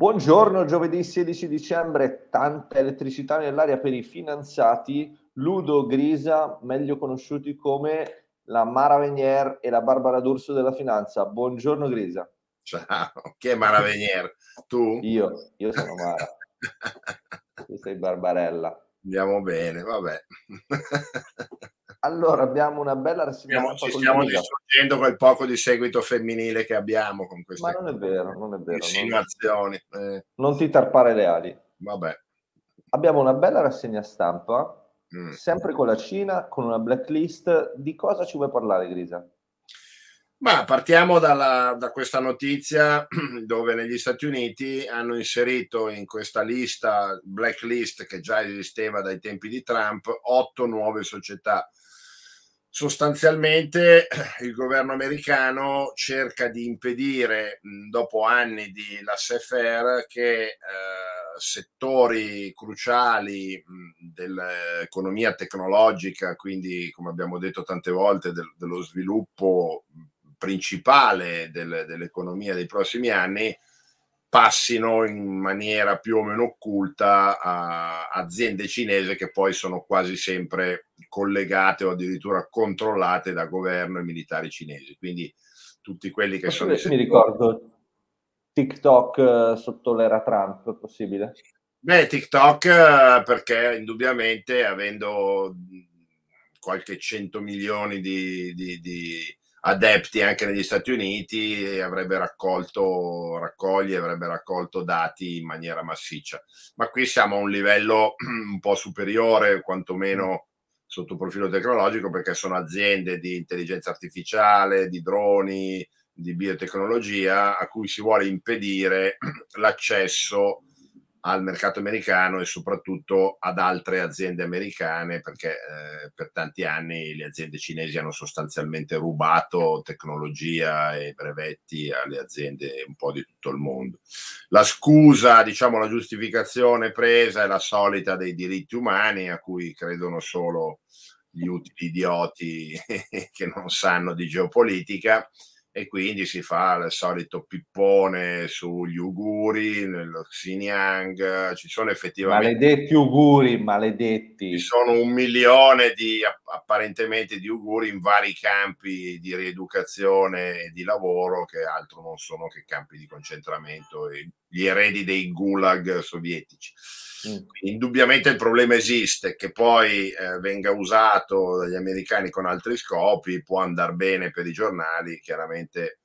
Buongiorno, giovedì 16 dicembre, tanta elettricità nell'aria per i finanziati. Ludo Grisa, meglio conosciuti come la Mara Venier e la Barbara D'Urso della finanza. Buongiorno Grisa. Ciao, chi è Mara Venier? Tu? Io, io sono Mara. tu sei Barbarella. Andiamo bene, vabbè. Allora, abbiamo una bella rassegna. Ci stiamo distruggendo quel poco di seguito femminile che abbiamo con queste Ma non è vero, non è vero. Insinuazioni. Non, eh. non ti tarpare le ali. Vabbè. Abbiamo una bella rassegna stampa, mm. sempre con la Cina, con una blacklist. Di cosa ci vuoi parlare, Grisa? Ma partiamo dalla, da questa notizia dove negli Stati Uniti hanno inserito in questa lista, blacklist che già esisteva dai tempi di Trump, otto nuove società sostanzialmente il governo americano cerca di impedire, dopo anni di laissez-faire, che eh, settori cruciali dell'economia tecnologica, quindi come abbiamo detto tante volte, del, dello sviluppo principale del, dell'economia dei prossimi anni, passino in maniera più o meno occulta a aziende cinesi che poi sono quasi sempre collegate o addirittura controllate da governo e militari cinesi. Quindi tutti quelli che possibile, sono... Mi ricordo TikTok uh, sotto l'era Trump, possibile? Beh, TikTok uh, perché indubbiamente avendo qualche cento milioni di, di, di adepti anche negli Stati Uniti avrebbe raccolto, raccoglie, avrebbe raccolto dati in maniera massiccia. Ma qui siamo a un livello un po' superiore, quantomeno sotto profilo tecnologico, perché sono aziende di intelligenza artificiale, di droni, di biotecnologia, a cui si vuole impedire l'accesso al mercato americano e soprattutto ad altre aziende americane perché eh, per tanti anni le aziende cinesi hanno sostanzialmente rubato tecnologia e brevetti alle aziende un po' di tutto il mondo. La scusa, diciamo la giustificazione presa è la solita dei diritti umani a cui credono solo gli utili idioti che non sanno di geopolitica e quindi si fa il solito pippone sugli uguri, nello Xinjiang, ci sono effettivamente... Maledetti uguri, maledetti. Ci sono un milione di apparentemente di uguri in vari campi di rieducazione e di lavoro che altro non sono che campi di concentramento e gli eredi dei gulag sovietici. Mm. Indubbiamente il problema esiste, che poi eh, venga usato dagli americani con altri scopi, può andare bene per i giornali, chiaramente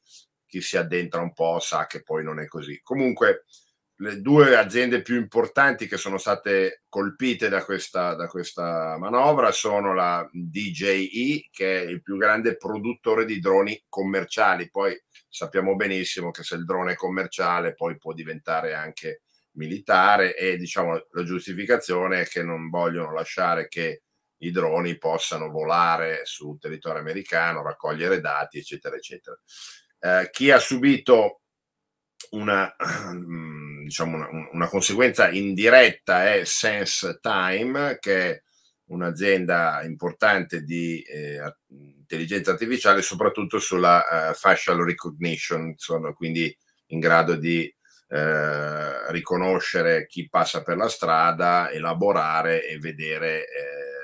chi si addentra un po' sa che poi non è così. Comunque le due aziende più importanti che sono state colpite da questa, da questa manovra sono la DJI, che è il più grande produttore di droni commerciali, poi sappiamo benissimo che se il drone è commerciale poi può diventare anche militare e diciamo la giustificazione è che non vogliono lasciare che i droni possano volare sul territorio americano, raccogliere dati, eccetera, eccetera. Eh, chi ha subito una, diciamo una, una, conseguenza indiretta è Sense Time, che è un'azienda importante di eh, intelligenza artificiale, soprattutto sulla uh, facial recognition, sono quindi in grado di eh, riconoscere chi passa per la strada, elaborare e vedere eh,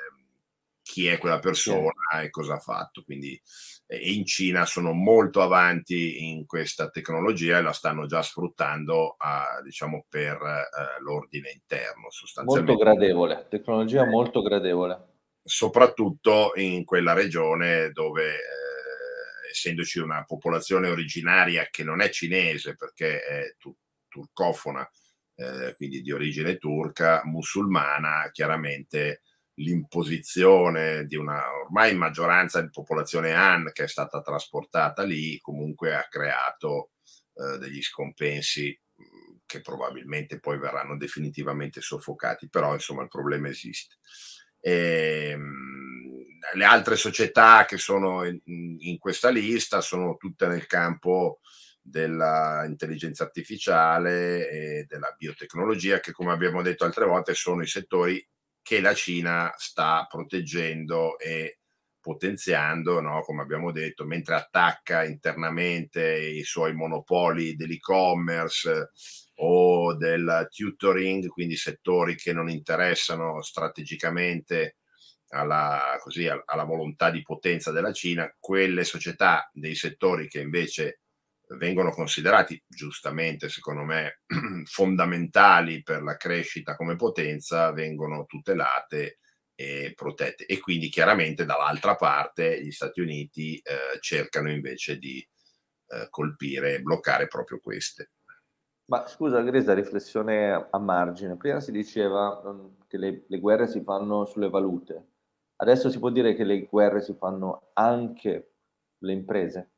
chi è quella persona e cosa ha fatto. Quindi eh, in Cina sono molto avanti in questa tecnologia e la stanno già sfruttando a, diciamo, per eh, l'ordine interno. Sostanzialmente. Molto gradevole, tecnologia molto gradevole. Soprattutto in quella regione dove eh, essendoci una popolazione originaria che non è cinese perché è tu, turcofona, eh, quindi di origine turca, musulmana, chiaramente l'imposizione di una ormai maggioranza di popolazione Han che è stata trasportata lì comunque ha creato eh, degli scompensi che probabilmente poi verranno definitivamente soffocati, però insomma il problema esiste. E, ehm, le altre società che sono in, in, questa lista sono tutte nel campo dell'intelligenza artificiale e della biotecnologia, che come abbiamo detto altre volte sono i settori che la Cina sta proteggendo e potenziando, no? come abbiamo detto, mentre attacca internamente i suoi monopoli dell'e-commerce o del tutoring, quindi settori che non interessano strategicamente alla, così, alla volontà di potenza della Cina, quelle società dei settori che invece vengono considerati giustamente, secondo me, fondamentali per la crescita come potenza, vengono tutelate e protette. E quindi chiaramente dall'altra parte gli Stati Uniti eh, cercano invece di eh, colpire e bloccare proprio queste. Ma scusa, Gresa, riflessione a margine. Prima si diceva um, che le, le guerre si fanno sulle valute. Adesso si può dire che le guerre si fanno anche le imprese?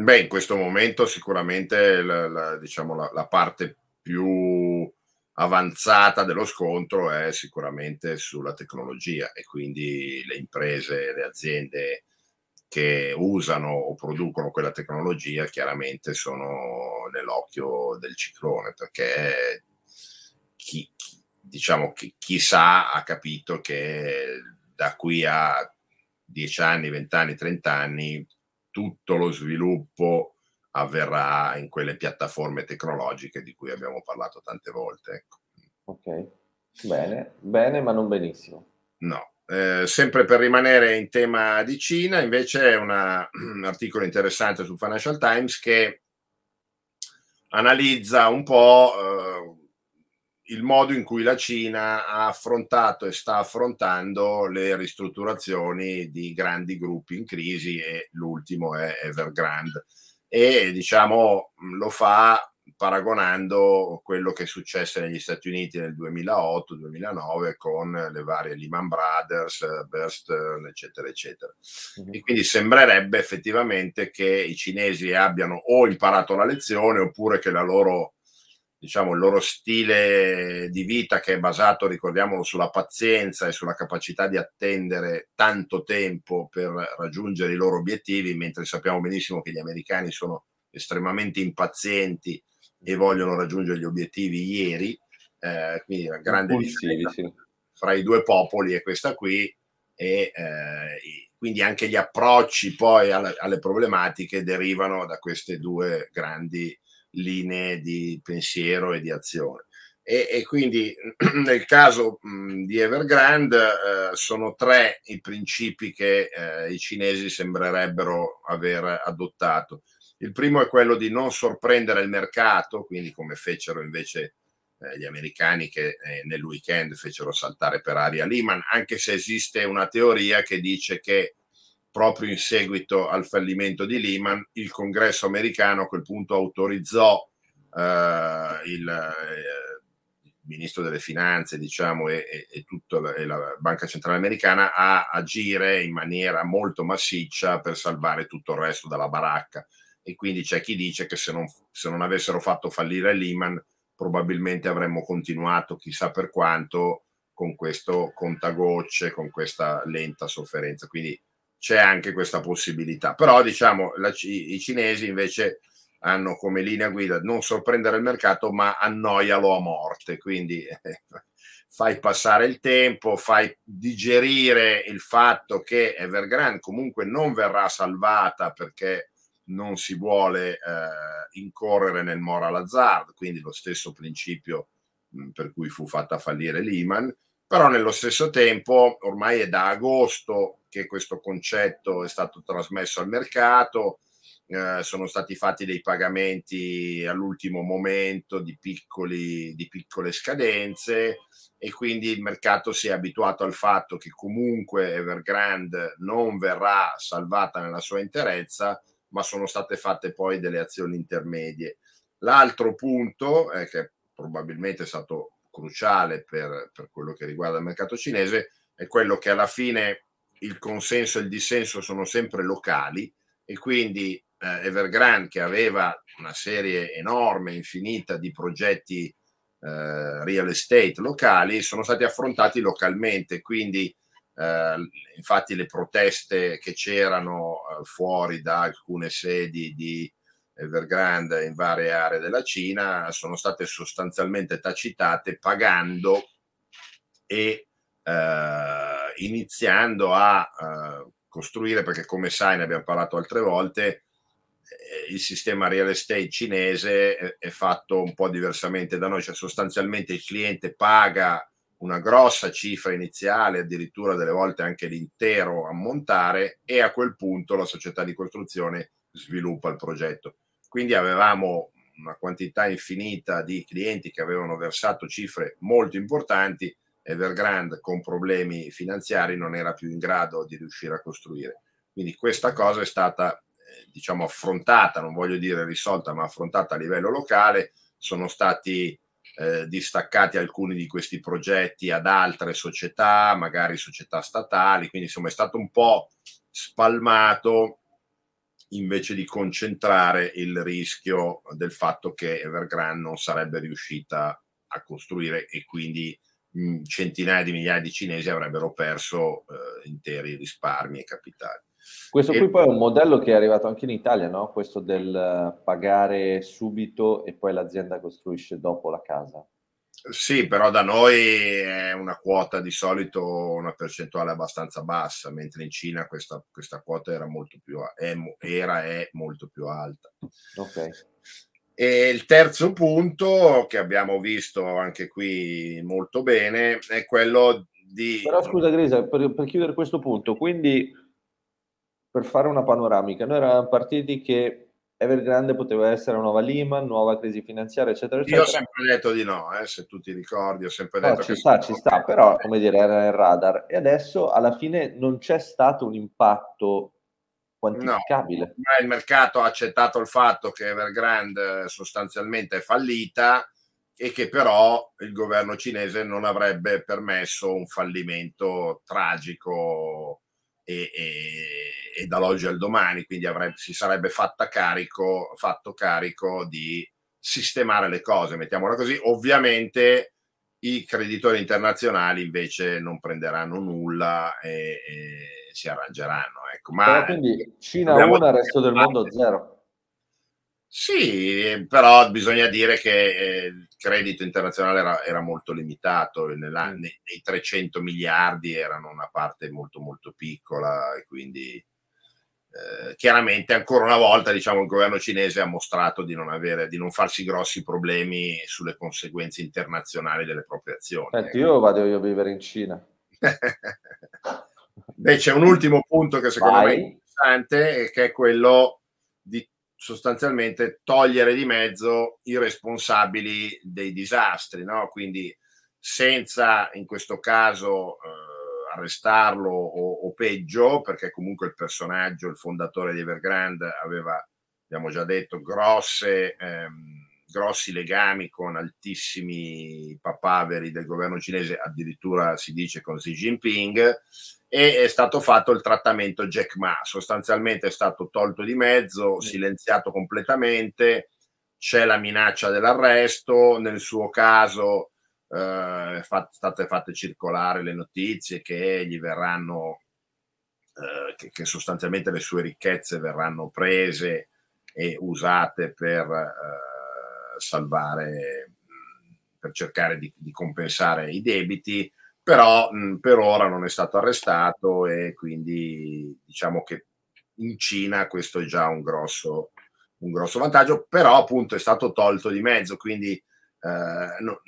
Beh, in questo momento sicuramente la, la, diciamo, la, la parte più avanzata dello scontro è sicuramente sulla tecnologia e quindi le imprese, le aziende che usano o producono quella tecnologia chiaramente sono nell'occhio del ciclone perché chi, diciamo che chi sa ha capito che da qui a 10 anni, 20 anni, 30 anni tutto lo sviluppo avverrà in quelle piattaforme tecnologiche di cui abbiamo parlato tante volte. Ecco. Ok, bene, bene, ma non benissimo. No, eh, sempre per rimanere in tema di Cina, invece è una, un articolo interessante su Financial Times che analizza un po' eh, il modo in cui la Cina ha affrontato e sta affrontando le ristrutturazioni di grandi gruppi in crisi e l'ultimo è Evergrande e diciamo lo fa paragonando quello che è successo negli Stati Uniti nel 2008-2009 con le varie Lehman Brothers, Burst, eccetera, eccetera. Mm-hmm. E quindi sembrerebbe effettivamente che i cinesi abbiano o imparato la lezione oppure che la loro diciamo, il loro stile di vita che è basato, ricordiamolo, sulla pazienza e sulla capacità di attendere tanto tempo per raggiungere i loro obiettivi, mentre sappiamo benissimo che gli americani sono estremamente impazienti e vogliono raggiungere gli obiettivi ieri, eh, quindi la grande differenza sì. fra i due popoli è questa qui e eh, quindi anche gli approcci poi alle, alle problematiche derivano da queste due grandi linee di pensiero e di azione. E, e quindi nel caso di Evergrande eh, sono tre i principi che eh, i cinesi sembrerebbero aver adottato. Il primo è quello di non sorprendere il mercato, quindi come fecero invece eh, gli americani che eh, nel weekend fecero saltare per aria Lehman, anche se esiste una teoria che dice che proprio in seguito al fallimento di Lehman, il congresso americano a quel punto autorizzò eh, il, eh, il, ministro delle finanze, diciamo, e, e, e tutta la, e la, Banca Centrale Americana a agire in maniera molto massiccia per salvare tutto il resto dalla baracca. E quindi c'è chi dice che se non, se non avessero fatto fallire Lehman, probabilmente avremmo continuato chissà per quanto con questo contagocce, con questa lenta sofferenza. Quindi c'è anche questa possibilità. Però diciamo la, i cinesi invece hanno come linea guida non sorprendere il mercato, ma annoialo a morte. Quindi eh, fai passare il tempo, fai digerire il fatto che Evergrande comunque non verrà salvata perché non si vuole eh, incorrere nel moral hazard, quindi lo stesso principio mh, per cui fu fatta fallire Lehman, però nello stesso tempo ormai è da agosto che questo concetto è stato trasmesso al mercato, eh, sono stati fatti dei pagamenti all'ultimo momento di, piccoli, di piccole scadenze e quindi il mercato si è abituato al fatto che comunque Evergrande non verrà salvata nella sua interezza, ma sono state fatte poi delle azioni intermedie. L'altro punto, eh, che probabilmente è stato cruciale per, per quello che riguarda il mercato cinese, è quello che alla fine il consenso e il dissenso sono sempre locali e quindi eh, Evergrande che aveva una serie enorme, infinita di progetti eh, real estate locali sono stati affrontati localmente, quindi eh, infatti le proteste che c'erano eh, fuori da alcune sedi di Evergrande in varie aree della Cina sono state sostanzialmente tacitate pagando e eh, iniziando a uh, costruire, perché come sai, ne abbiamo parlato altre volte, eh, il sistema real estate cinese è, è, fatto un po' diversamente da noi, cioè sostanzialmente il cliente paga una grossa cifra iniziale, addirittura delle volte anche l'intero ammontare e a quel punto la società di costruzione sviluppa il progetto. Quindi avevamo una quantità infinita di clienti che avevano versato cifre molto importanti Evergrande con problemi finanziari non era più in grado di riuscire a costruire. Quindi questa cosa è stata eh, diciamo affrontata, non voglio dire risolta, ma affrontata a livello locale. Sono stati eh, distaccati alcuni di questi progetti ad altre società, magari società statali, quindi insomma è stato un po' spalmato invece di concentrare il rischio del fatto che Evergrande non sarebbe riuscita a costruire e quindi centinaia di migliaia di cinesi avrebbero perso eh, interi risparmi e capitali. Questo e... qui poi è un modello che è arrivato anche in Italia, no? Questo del pagare subito e poi l'azienda costruisce dopo la casa. Sì, però da noi è una quota di solito una percentuale abbastanza bassa, mentre in Cina questa, questa quota era molto più è, era è molto più alta. Ok. E il terzo punto che abbiamo visto anche qui molto bene è quello di... Però scusa Grisa, per, per chiudere questo punto, quindi per fare una panoramica, noi eravamo partiti che Evergrande poteva essere una nuova Lehman, nuova crisi finanziaria, eccetera, eccetera. Io ho sempre detto di no, eh, se tu ti ricordi, ho sempre detto no, ci sta, ci sta, però come dire, era nel radar. E adesso alla fine non c'è stato un impatto quantificabile. No, il mercato ha accettato il fatto che Evergrande eh, sostanzialmente è fallita e che però il governo cinese non avrebbe permesso un fallimento tragico e, e, e dall'oggi al domani, quindi avrebbe, si sarebbe carico, fatto carico di sistemare le cose, mettiamola così. Ovviamente i creditori internazionali invece non prenderanno nulla e, e si arrangeranno. Ecco. Ma però quindi Cina 1, il resto del mondo 0. Sì, però bisogna dire che eh, il credito internazionale era, era molto limitato, Nella, mm. nei, nei 300 miliardi erano una parte molto molto piccola e quindi eh, chiaramente ancora una volta diciamo, il governo cinese ha mostrato di non, avere, di non farsi grossi problemi sulle conseguenze internazionali delle proprie azioni. Senti, io vado io a vivere in Cina. Beh, c'è un ultimo punto che secondo Vai. me è interessante, che è quello di sostanzialmente togliere di mezzo i responsabili dei disastri, no? quindi senza in questo caso eh, arrestarlo o, o, peggio, perché comunque il personaggio, il fondatore di Evergrande aveva, abbiamo già detto, grosse, ehm, grossi legami con altissimi papaveri del governo cinese, addirittura si dice con Xi Jinping, e è stato fatto il trattamento Jack Ma, sostanzialmente è stato tolto di mezzo, silenziato completamente, c'è la minaccia dell'arresto, nel suo caso eh, fat, state fatte circolare le notizie che gli verranno, eh, che, che, sostanzialmente le sue ricchezze verranno prese e usate per eh, salvare, per cercare di, di compensare i debiti però mh, per ora non è stato arrestato e quindi diciamo che in Cina questo è già un grosso, un grosso vantaggio, però appunto è stato tolto di mezzo, quindi eh, no,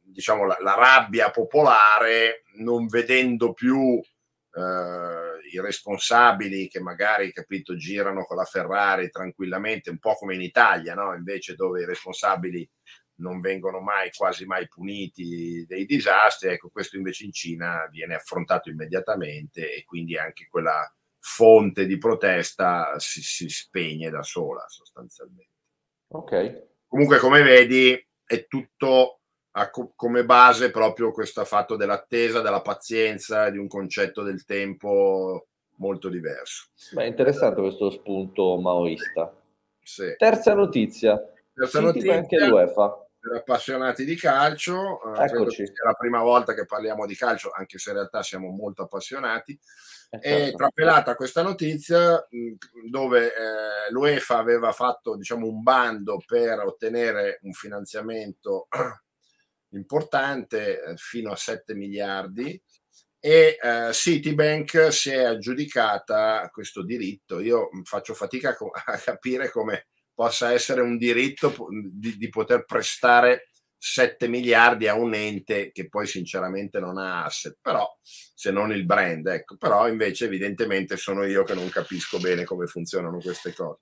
diciamo la, la, rabbia popolare non vedendo più eh, i responsabili che magari capito girano con la Ferrari tranquillamente, un po' come in Italia, no? invece dove i responsabili non vengono mai, quasi mai puniti dei disastri, ecco questo invece in Cina viene affrontato immediatamente e quindi anche quella fonte di protesta si, si spegne da sola sostanzialmente. Ok. Comunque come vedi è tutto a, come base proprio questo fatto dell'attesa, della pazienza, di un concetto del tempo molto diverso. Beh, interessante questo spunto maoista. Sì. Terza notizia. Terza notizia anche l'UEFA per appassionati di calcio. Eh, Eccoci. è la prima volta che parliamo di calcio, anche se in realtà siamo molto appassionati. Eh, certo. È trapelata questa notizia dove eh, l'UEFA aveva fatto diciamo, un bando per ottenere un finanziamento importante eh, fino a 7 miliardi e uh, Citibank si è aggiudicata questo diritto. Io faccio fatica a, capire come possa essere un diritto di, di, poter prestare 7 miliardi a un ente che poi sinceramente non ha asset, però se non il brand, ecco, però invece evidentemente sono io che non capisco bene come funzionano queste cose.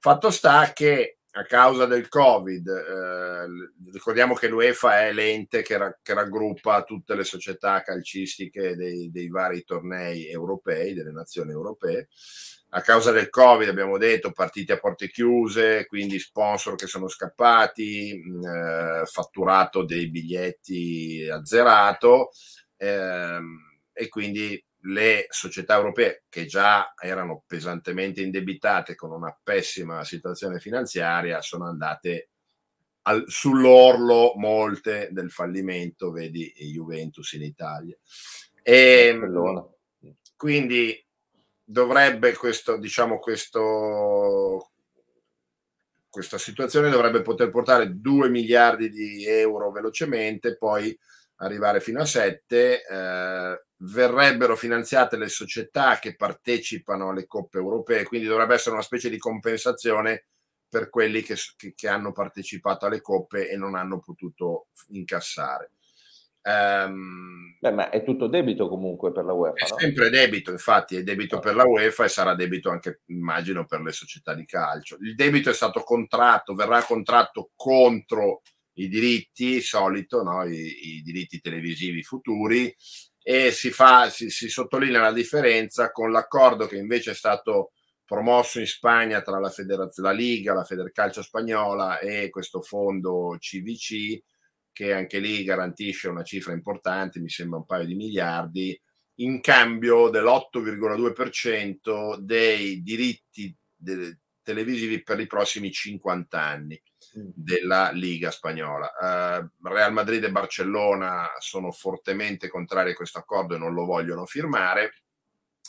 Fatto sta che a causa del Covid, eh, ricordiamo che l'UEFA è l'ente che, ra- che, raggruppa tutte le società calcistiche dei, dei, vari tornei europei, delle nazioni europee. A causa del Covid, abbiamo detto, partite a porte chiuse, quindi sponsor che sono scappati, eh, fatturato dei biglietti azzerato eh, e quindi le società europee che già erano pesantemente indebitate con una pessima situazione finanziaria sono andate al, sull'orlo molte del fallimento, vedi Juventus in Italia. E, quindi dovrebbe questo, diciamo, questo, questa situazione dovrebbe poter portare 2 miliardi di euro velocemente, poi arrivare fino a 7. Eh, verrebbero finanziate le società che partecipano alle coppe europee, quindi dovrebbe essere una specie di compensazione per quelli che, che, hanno partecipato alle coppe e non hanno potuto incassare. Um, Beh, ma è tutto debito comunque per la UEFA. È no? sempre debito, infatti, è debito no. per la UEFA e sarà debito anche, immagino, per le società di calcio. Il debito è stato contratto, verrà contratto contro i diritti, solito, no? I, i, diritti televisivi futuri, e si, fa, si, si sottolinea la differenza con l'accordo che invece è stato promosso in Spagna tra la, Federaz- la Liga, la Federcalcio spagnola e questo fondo CVC, che anche lì garantisce una cifra importante, mi sembra un paio di miliardi, in cambio dell'8,2% dei diritti de- televisivi per i prossimi 50 anni. Della Liga spagnola. Uh, Real Madrid e Barcellona sono fortemente contrari a questo accordo e non lo vogliono firmare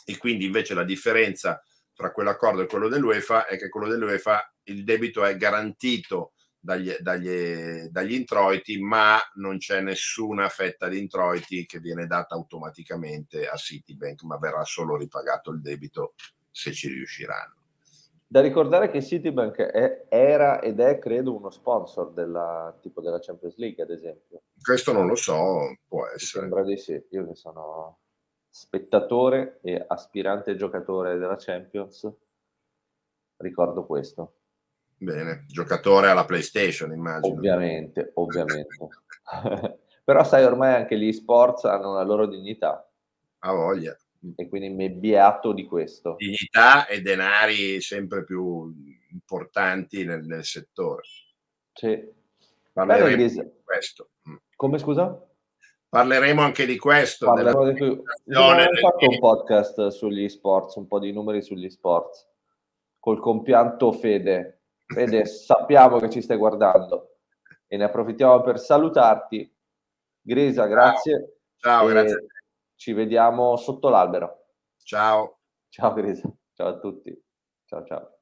e quindi invece la differenza tra quell'accordo e quello dell'UEFA è che quello dell'UEFA il debito è garantito dagli, dagli, dagli introiti, ma non c'è nessuna fetta di introiti che viene data automaticamente a Citibank, ma verrà solo ripagato il debito se ci riusciranno. Da ricordare che Citibank è, era ed è, credo, uno sponsor della, tipo della Champions League, ad esempio. Questo non lo so, può essere. Mi sembra di sì. Io che sono spettatore e aspirante giocatore della Champions, ricordo questo. Bene, giocatore alla PlayStation, immagino. Ovviamente, ovviamente. Però sai, ormai anche gli sports hanno la loro dignità. Ha voglia e quindi mi beato di questo. Dignità e denari sempre più importanti nel, nel settore. Sì. Parleremo di questo. Mm. Come scusa? Parleremo anche di questo. Parleremo di più. Abbiamo fatto un podcast sugli sports, un po' di numeri sugli sports, col compianto Fede. Fede, sappiamo che ci stai guardando e ne approfittiamo per salutarti. Grisa, grazie. Ciao, Ciao grazie. Ci vediamo sotto l'albero. Ciao. Ciao Grisa. Ciao a tutti. Ciao ciao.